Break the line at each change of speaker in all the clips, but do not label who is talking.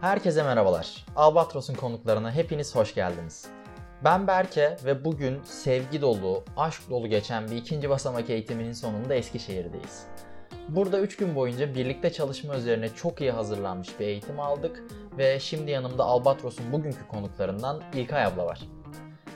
Herkese merhabalar. Albatros'un konuklarına hepiniz hoş geldiniz. Ben Berke ve bugün sevgi dolu, aşk dolu geçen bir ikinci basamak eğitiminin sonunda Eskişehir'deyiz. Burada 3 gün boyunca birlikte çalışma üzerine çok iyi hazırlanmış bir eğitim aldık ve şimdi yanımda Albatros'un bugünkü konuklarından İlkay abla var.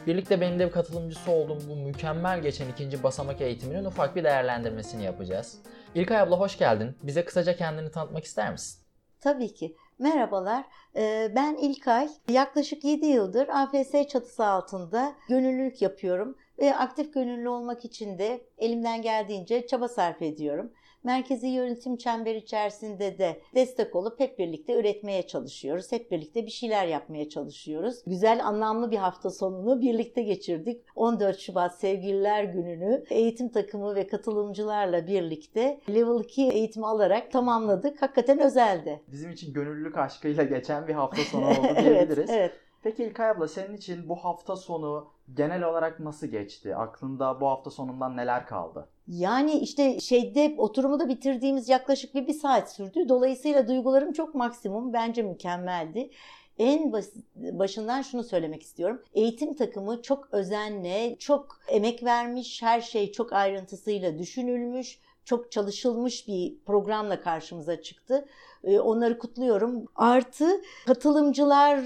Birlikte benim de bir katılımcısı olduğum bu mükemmel geçen ikinci basamak eğitiminin ufak bir değerlendirmesini yapacağız. İlkay abla hoş geldin. Bize kısaca kendini tanıtmak ister misin?
Tabii ki. Merhabalar, ee, ben İlkay. Yaklaşık 7 yıldır AFS çatısı altında gönüllülük yapıyorum ve aktif gönüllü olmak için de elimden geldiğince çaba sarf ediyorum. Merkezi yönetim çemberi içerisinde de destek olup hep birlikte üretmeye çalışıyoruz. Hep birlikte bir şeyler yapmaya çalışıyoruz. Güzel, anlamlı bir hafta sonunu birlikte geçirdik. 14 Şubat Sevgililer Günü'nü eğitim takımı ve katılımcılarla birlikte Level 2 eğitimi alarak tamamladık. Hakikaten özeldi.
Bizim için gönüllülük aşkıyla geçen bir hafta sonu oldu diyebiliriz.
evet, evet.
Peki İlkay abla senin için bu hafta sonu genel olarak nasıl geçti? Aklında bu hafta sonundan neler kaldı?
Yani işte şeyde oturumu da bitirdiğimiz yaklaşık bir, bir saat sürdü. Dolayısıyla duygularım çok maksimum. Bence mükemmeldi. En başından şunu söylemek istiyorum. Eğitim takımı çok özenle, çok emek vermiş, her şey çok ayrıntısıyla düşünülmüş, çok çalışılmış bir programla karşımıza çıktı. Ee, onları kutluyorum. Artı katılımcılar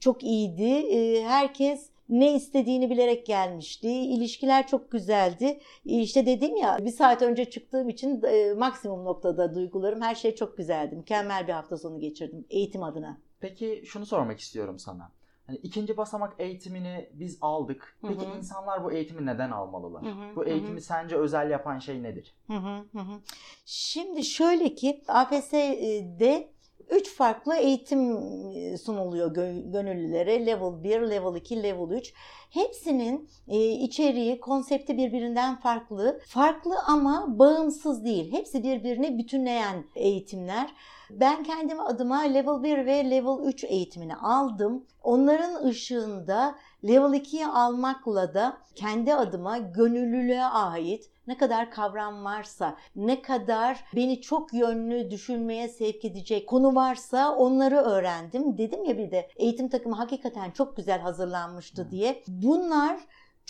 çok iyiydi. Ee, herkes ne istediğini bilerek gelmişti. İlişkiler çok güzeldi. İşte dedim ya bir saat önce çıktığım için e, maksimum noktada duygularım. Her şey çok güzeldi. Mükemmel bir hafta sonu geçirdim eğitim adına.
Peki şunu sormak istiyorum sana. Hani ikinci basamak eğitimini biz aldık. Peki hı hı. insanlar bu eğitimi neden almalılar? Hı hı, bu eğitimi hı. sence özel yapan şey nedir? Hı hı,
hı. Şimdi şöyle ki AFS'de Üç farklı eğitim sunuluyor gönüllülere. Level 1, Level 2, Level 3. Hepsinin içeriği, konsepti birbirinden farklı. Farklı ama bağımsız değil. Hepsi birbirini bütünleyen eğitimler. Ben kendim adıma Level 1 ve Level 3 eğitimini aldım. Onların ışığında Level 2'yi almakla da kendi adıma gönüllülüğe ait ne kadar kavram varsa, ne kadar beni çok yönlü düşünmeye sevk edecek konu varsa onları öğrendim. Dedim ya bir de eğitim takımı hakikaten çok güzel hazırlanmıştı diye. Bunlar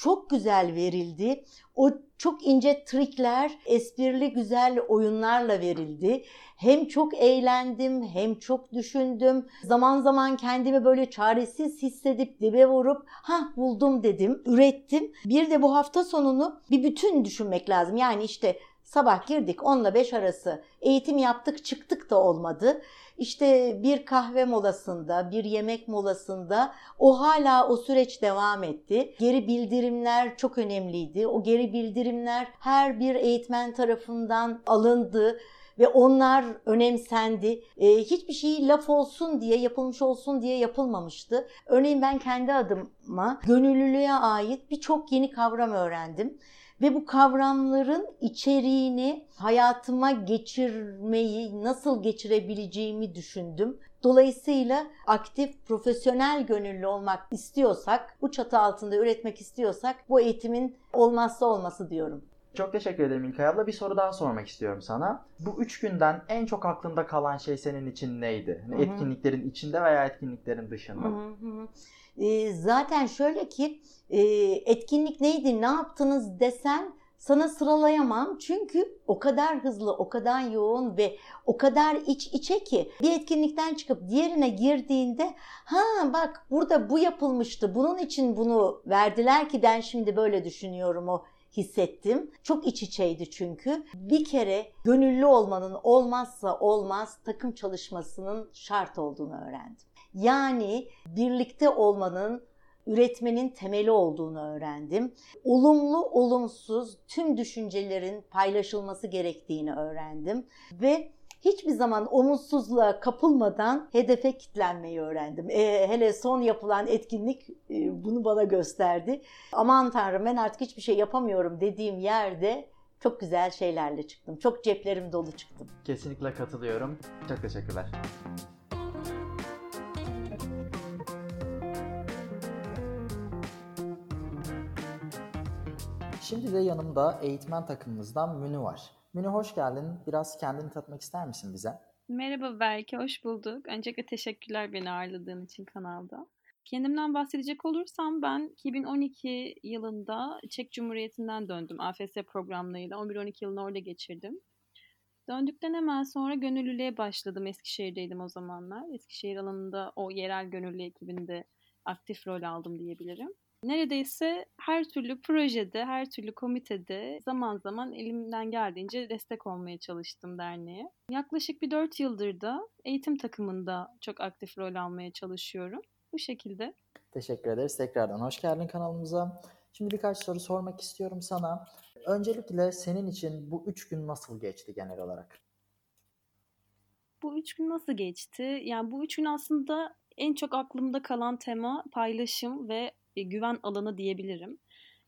çok güzel verildi. O çok ince trikler, esprili güzel oyunlarla verildi. Hem çok eğlendim, hem çok düşündüm. Zaman zaman kendimi böyle çaresiz hissedip dibe vurup ha buldum dedim, ürettim. Bir de bu hafta sonunu bir bütün düşünmek lazım. Yani işte sabah girdik 10 ile 5 arası eğitim yaptık çıktık da olmadı. İşte bir kahve molasında, bir yemek molasında o hala o süreç devam etti. Geri bildirimler çok önemliydi. O geri bildirimler her bir eğitmen tarafından alındı ve onlar önemsendi. Ee, hiçbir şey laf olsun diye, yapılmış olsun diye yapılmamıştı. Örneğin ben kendi adıma gönüllülüğe ait birçok yeni kavram öğrendim ve bu kavramların içeriğini hayatıma geçirmeyi nasıl geçirebileceğimi düşündüm. Dolayısıyla aktif, profesyonel gönüllü olmak istiyorsak, bu çatı altında üretmek istiyorsak bu eğitimin olmazsa olması diyorum.
Çok teşekkür ederim İlkay abla. Bir soru daha sormak istiyorum sana. Bu üç günden en çok aklında kalan şey senin için neydi? Hani etkinliklerin içinde veya etkinliklerin dışında. Hı hı.
Zaten şöyle ki etkinlik neydi, ne yaptınız desen sana sıralayamam. Çünkü o kadar hızlı, o kadar yoğun ve o kadar iç içe ki bir etkinlikten çıkıp diğerine girdiğinde ha bak burada bu yapılmıştı. Bunun için bunu verdiler ki ben şimdi böyle düşünüyorum o hissettim. Çok iç içeydi çünkü. Bir kere gönüllü olmanın olmazsa olmaz takım çalışmasının şart olduğunu öğrendim. Yani birlikte olmanın üretmenin temeli olduğunu öğrendim. Olumlu, olumsuz tüm düşüncelerin paylaşılması gerektiğini öğrendim ve hiçbir zaman umutsuzluğa kapılmadan hedefe kitlenmeyi öğrendim. E, hele son yapılan etkinlik e, bunu bana gösterdi. Aman tanrım ben artık hiçbir şey yapamıyorum dediğim yerde çok güzel şeylerle çıktım. Çok ceplerim dolu çıktım.
Kesinlikle katılıyorum. Çok teşekkürler. Şimdi de yanımda eğitmen takımımızdan Münü var. Münü hoş geldin. Biraz kendini tanıtmak ister misin bize?
Merhaba belki hoş bulduk. Öncelikle teşekkürler beni ağırladığın için kanalda. Kendimden bahsedecek olursam ben 2012 yılında Çek Cumhuriyeti'nden döndüm. AFS programlarıyla 11-12 yılını orada geçirdim. Döndükten hemen sonra gönüllülüğe başladım. Eskişehir'deydim o zamanlar. Eskişehir alanında o yerel gönüllü ekibinde aktif rol aldım diyebilirim. Neredeyse her türlü projede, her türlü komitede zaman zaman elimden geldiğince destek olmaya çalıştım derneğe. Yaklaşık bir 4 yıldır da eğitim takımında çok aktif rol almaya çalışıyorum. Bu şekilde.
Teşekkür ederiz. Tekrardan hoş geldin kanalımıza. Şimdi birkaç soru sormak istiyorum sana. Öncelikle senin için bu üç gün nasıl geçti genel olarak?
Bu üç gün nasıl geçti? Yani bu üç gün aslında en çok aklımda kalan tema paylaşım ve güven alanı diyebilirim.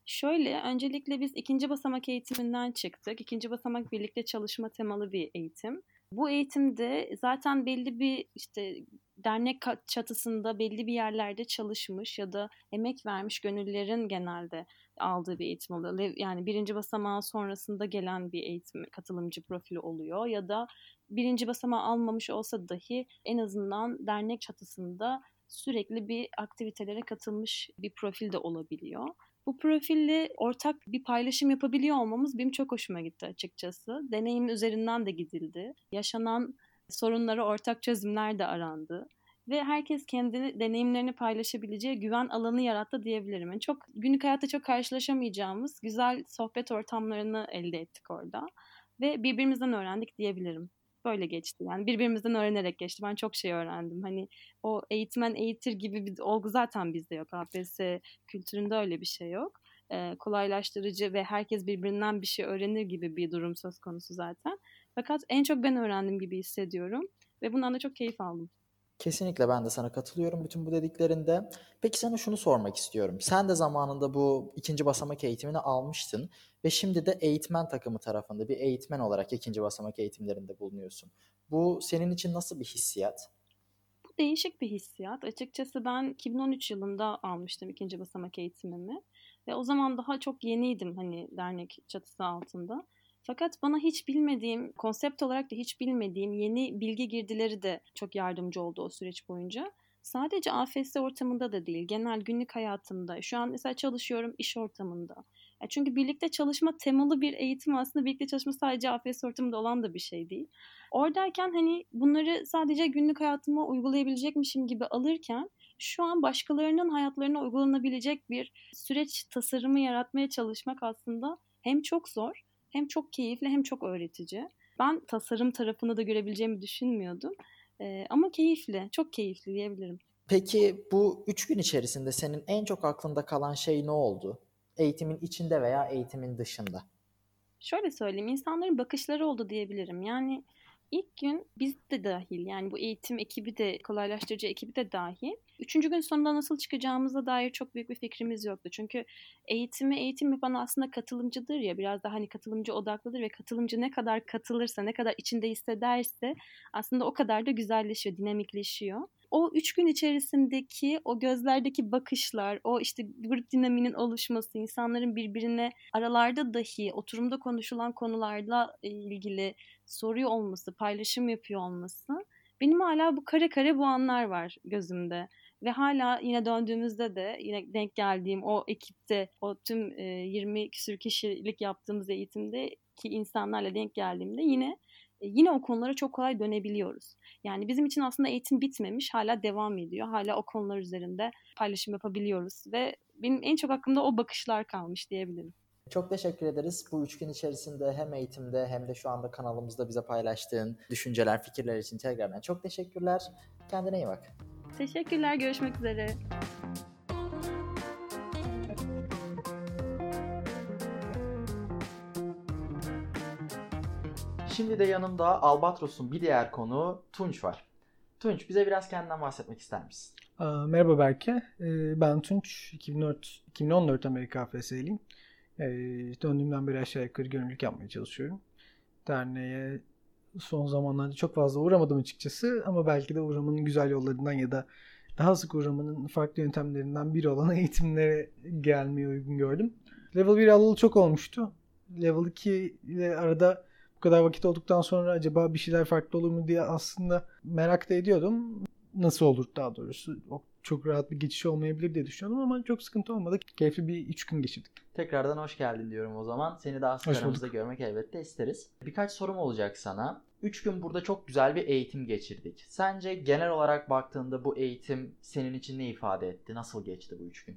Şöyle, öncelikle biz ikinci basamak eğitiminden çıktık. İkinci basamak birlikte çalışma temalı bir eğitim. Bu eğitimde zaten belli bir işte dernek çatısında belli bir yerlerde çalışmış ya da emek vermiş gönüllülerin genelde aldığı bir eğitim oluyor. Yani birinci basamağı sonrasında gelen bir eğitim katılımcı profili oluyor ya da birinci basamağı almamış olsa dahi en azından dernek çatısında sürekli bir aktivitelere katılmış bir profil de olabiliyor. Bu profille ortak bir paylaşım yapabiliyor olmamız benim çok hoşuma gitti açıkçası. Deneyim üzerinden de gidildi. Yaşanan sorunlara ortak çözümler de arandı ve herkes kendi deneyimlerini paylaşabileceği güven alanı yarattı diyebilirim. Yani çok günlük hayatta çok karşılaşamayacağımız güzel sohbet ortamlarını elde ettik orada ve birbirimizden öğrendik diyebilirim böyle geçti. Yani birbirimizden öğrenerek geçti. Ben çok şey öğrendim. Hani o eğitmen eğitir gibi bir olgu zaten bizde yok. APS kültüründe öyle bir şey yok. Ee, kolaylaştırıcı ve herkes birbirinden bir şey öğrenir gibi bir durum söz konusu zaten. Fakat en çok ben öğrendim gibi hissediyorum ve bundan da çok keyif aldım.
Kesinlikle ben de sana katılıyorum bütün bu dediklerinde. Peki sana şunu sormak istiyorum. Sen de zamanında bu ikinci basamak eğitimini almıştın ve şimdi de eğitmen takımı tarafında bir eğitmen olarak ikinci basamak eğitimlerinde bulunuyorsun. Bu senin için nasıl bir hissiyat?
Bu değişik bir hissiyat. Açıkçası ben 2013 yılında almıştım ikinci basamak eğitimimi ve o zaman daha çok yeniydim hani dernek çatısı altında. Fakat bana hiç bilmediğim, konsept olarak da hiç bilmediğim yeni bilgi girdileri de çok yardımcı oldu o süreç boyunca. Sadece AFS ortamında da değil, genel günlük hayatımda. Şu an mesela çalışıyorum iş ortamında. Çünkü birlikte çalışma temalı bir eğitim aslında birlikte çalışma sadece AFS ortamında olan da bir şey değil. Oradayken hani bunları sadece günlük hayatıma uygulayabilecekmişim gibi alırken şu an başkalarının hayatlarına uygulanabilecek bir süreç tasarımı yaratmaya çalışmak aslında hem çok zor hem çok keyifli hem çok öğretici. Ben tasarım tarafını da görebileceğimi düşünmüyordum. Ee, ama keyifli, çok keyifli diyebilirim.
Peki bu üç gün içerisinde senin en çok aklında kalan şey ne oldu? Eğitimin içinde veya eğitimin dışında?
Şöyle söyleyeyim, insanların bakışları oldu diyebilirim. Yani ilk gün biz de dahil yani bu eğitim ekibi de kolaylaştırıcı ekibi de dahil. Üçüncü gün sonunda nasıl çıkacağımıza dair çok büyük bir fikrimiz yoktu. Çünkü eğitimi eğitim yapan aslında katılımcıdır ya biraz daha hani katılımcı odaklıdır ve katılımcı ne kadar katılırsa ne kadar içinde hissederse aslında o kadar da güzelleşiyor, dinamikleşiyor o üç gün içerisindeki o gözlerdeki bakışlar, o işte grup dinaminin oluşması, insanların birbirine aralarda dahi oturumda konuşulan konularla ilgili soruyor olması, paylaşım yapıyor olması. Benim hala bu kare kare bu anlar var gözümde. Ve hala yine döndüğümüzde de yine denk geldiğim o ekipte o tüm 20 küsür kişilik yaptığımız eğitimde ki insanlarla denk geldiğimde yine e, yine o konulara çok kolay dönebiliyoruz. Yani bizim için aslında eğitim bitmemiş, hala devam ediyor. Hala o konular üzerinde paylaşım yapabiliyoruz ve benim en çok aklımda o bakışlar kalmış diyebilirim.
Çok teşekkür ederiz. Bu üç gün içerisinde hem eğitimde hem de şu anda kanalımızda bize paylaştığın düşünceler, fikirler için tekrardan çok teşekkürler. Kendine iyi bak.
Teşekkürler. Görüşmek üzere.
Şimdi de yanımda Albatros'un bir diğer konu Tunç var. Tunç bize biraz kendinden bahsetmek ister misin?
Merhaba Berke. Ee, ben Tunç. 2004, 2014 Amerika AFS'liyim. Ee, döndüğümden beri aşağı yukarı gönüllülük yapmaya çalışıyorum. Derneğe son zamanlarda çok fazla uğramadım açıkçası ama belki de uğramanın güzel yollarından ya da daha sık uğramanın farklı yöntemlerinden biri olan eğitimlere gelmeyi uygun gördüm. Level 1 alalı çok olmuştu. Level 2 ile arada kadar vakit olduktan sonra acaba bir şeyler farklı olur mu diye aslında merak da ediyordum. Nasıl olur daha doğrusu. Çok rahat bir geçiş olmayabilir diye düşünüyordum ama çok sıkıntı olmadı. Keyifli bir 3 gün geçirdik.
Tekrardan hoş geldin diyorum o zaman. Seni daha sık aramızda görmek elbette isteriz. Birkaç sorum olacak sana. 3 gün burada çok güzel bir eğitim geçirdik. Sence genel olarak baktığında bu eğitim senin için ne ifade etti? Nasıl geçti bu 3 gün?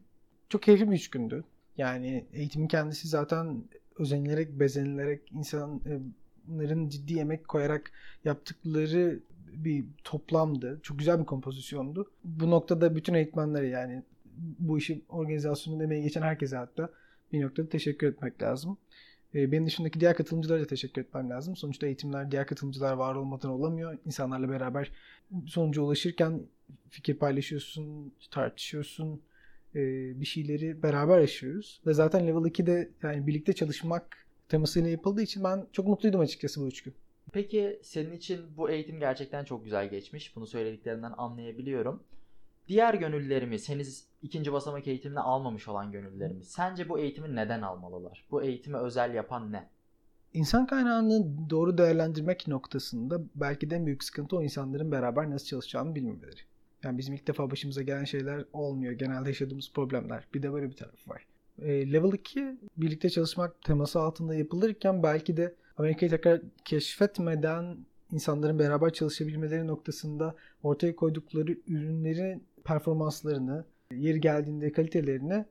Çok keyifli bir 3 gündü. Yani eğitimin kendisi zaten özenilerek, bezenilerek, insanların ciddi emek koyarak yaptıkları bir toplamdı. Çok güzel bir kompozisyondu. Bu noktada bütün eğitmenlere yani bu işi organizasyonunda emeği geçen herkese hatta bir noktada teşekkür etmek lazım. Ee, Benim dışındaki diğer katılımcılara da teşekkür etmem lazım. Sonuçta eğitimler diğer katılımcılar var olmadan olamıyor. İnsanlarla beraber sonuca ulaşırken fikir paylaşıyorsun, tartışıyorsun, e, bir şeyleri beraber yaşıyoruz. Ve zaten Level 2'de yani birlikte çalışmak temasıyla yapıldığı için ben çok mutluydum açıkçası bu üç gün.
Peki senin için bu eğitim gerçekten çok güzel geçmiş. Bunu söylediklerinden anlayabiliyorum. Diğer gönüllülerimiz, henüz ikinci basamak eğitimini almamış olan gönüllülerimiz. Sence bu eğitimi neden almalılar? Bu eğitimi özel yapan ne?
İnsan kaynağını doğru değerlendirmek noktasında belki de en büyük sıkıntı o insanların beraber nasıl çalışacağını bilmemeleri. Yani bizim ilk defa başımıza gelen şeyler olmuyor. Genelde yaşadığımız problemler. Bir de böyle bir tarafı var. E, Level 2 birlikte çalışmak teması altında yapılırken belki de Amerika'yı tekrar keşfetmeden insanların beraber çalışabilmeleri noktasında ortaya koydukları ürünlerin performanslarını, yeri geldiğinde kalitelerini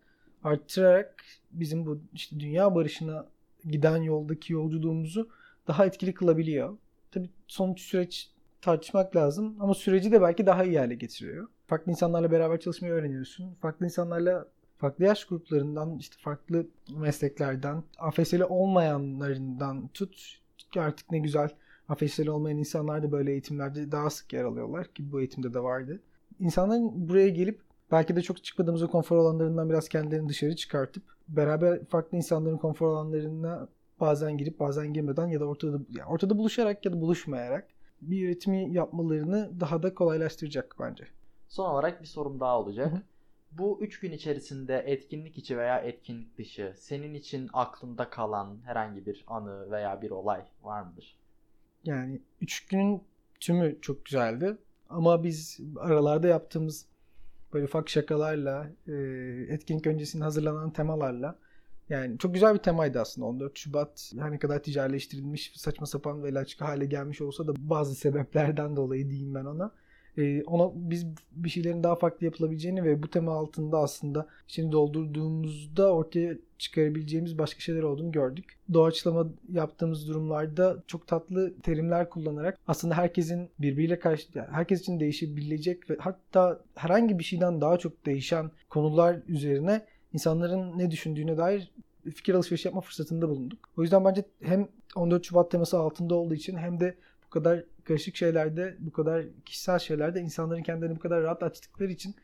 arttırarak bizim bu işte dünya barışına giden yoldaki yolculuğumuzu daha etkili kılabiliyor. Tabii sonuç süreç tartışmak lazım ama süreci de belki daha iyi hale getiriyor. Farklı insanlarla beraber çalışmayı öğreniyorsun. Farklı insanlarla farklı yaş gruplarından, işte farklı mesleklerden, AFS'li olmayanlarından tut artık ne güzel AFS'li olmayan insanlar da böyle eğitimlerde daha sık yer alıyorlar ki bu eğitimde de vardı. İnsanların buraya gelip belki de çok çıkmadığımız o konfor alanlarından biraz kendilerini dışarı çıkartıp beraber farklı insanların konfor alanlarına bazen girip bazen girmeden ya da ortada yani ortada buluşarak ya da buluşmayarak bir üretimi yapmalarını daha da kolaylaştıracak bence.
Son olarak bir sorum daha olacak.
Hı hı.
Bu 3 gün içerisinde etkinlik içi veya etkinlik dışı senin için aklında kalan herhangi bir anı veya bir olay var mıdır?
Yani üç günün tümü çok güzeldi. Ama biz aralarda yaptığımız böyle ufak şakalarla, e, etkinlik öncesinde hazırlanan temalarla yani çok güzel bir temaydı aslında. 14 Şubat her ne kadar ticarileştirilmiş, saçma sapan ve laçka hale gelmiş olsa da bazı sebeplerden dolayı diyeyim ben ona. E, ona biz bir şeylerin daha farklı yapılabileceğini ve bu tema altında aslında şimdi doldurduğumuzda ortaya çıkarabileceğimiz başka şeyler olduğunu gördük. Doğaçlama yaptığımız durumlarda çok tatlı terimler kullanarak aslında herkesin birbiriyle karşı herkes için değişebilecek ve hatta herhangi bir şeyden daha çok değişen konular üzerine insanların ne düşündüğüne dair fikir alışverişi yapma fırsatında bulunduk. O yüzden bence hem 14 Şubat teması altında olduğu için hem de kadar karışık şeylerde, bu kadar kişisel şeylerde insanların kendilerini bu kadar rahat açtıkları için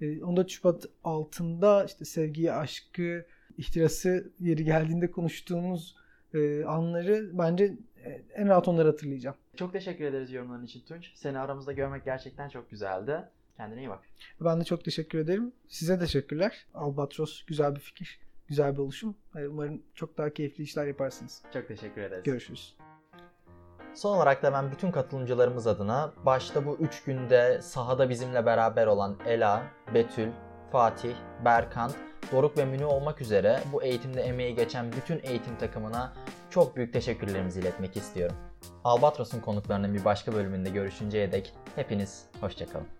e, 14 Şubat altında işte sevgiyi, aşkı, ihtirası yeri geldiğinde konuştuğumuz e, anları bence e, en rahat onları hatırlayacağım.
Çok teşekkür ederiz yorumların için Tunç. Seni aramızda görmek gerçekten çok güzeldi. Kendine iyi bak.
Ben de çok teşekkür ederim. Size teşekkürler. Albatros güzel bir fikir, güzel bir oluşum. E, Umarım çok daha keyifli işler yaparsınız.
Çok teşekkür ederiz.
Görüşürüz.
Son olarak da ben bütün katılımcılarımız adına başta bu 3 günde sahada bizimle beraber olan Ela, Betül, Fatih, Berkan, Doruk ve Münü olmak üzere bu eğitimde emeği geçen bütün eğitim takımına çok büyük teşekkürlerimizi iletmek istiyorum. Albatros'un konuklarının bir başka bölümünde görüşünceye dek hepiniz hoşçakalın.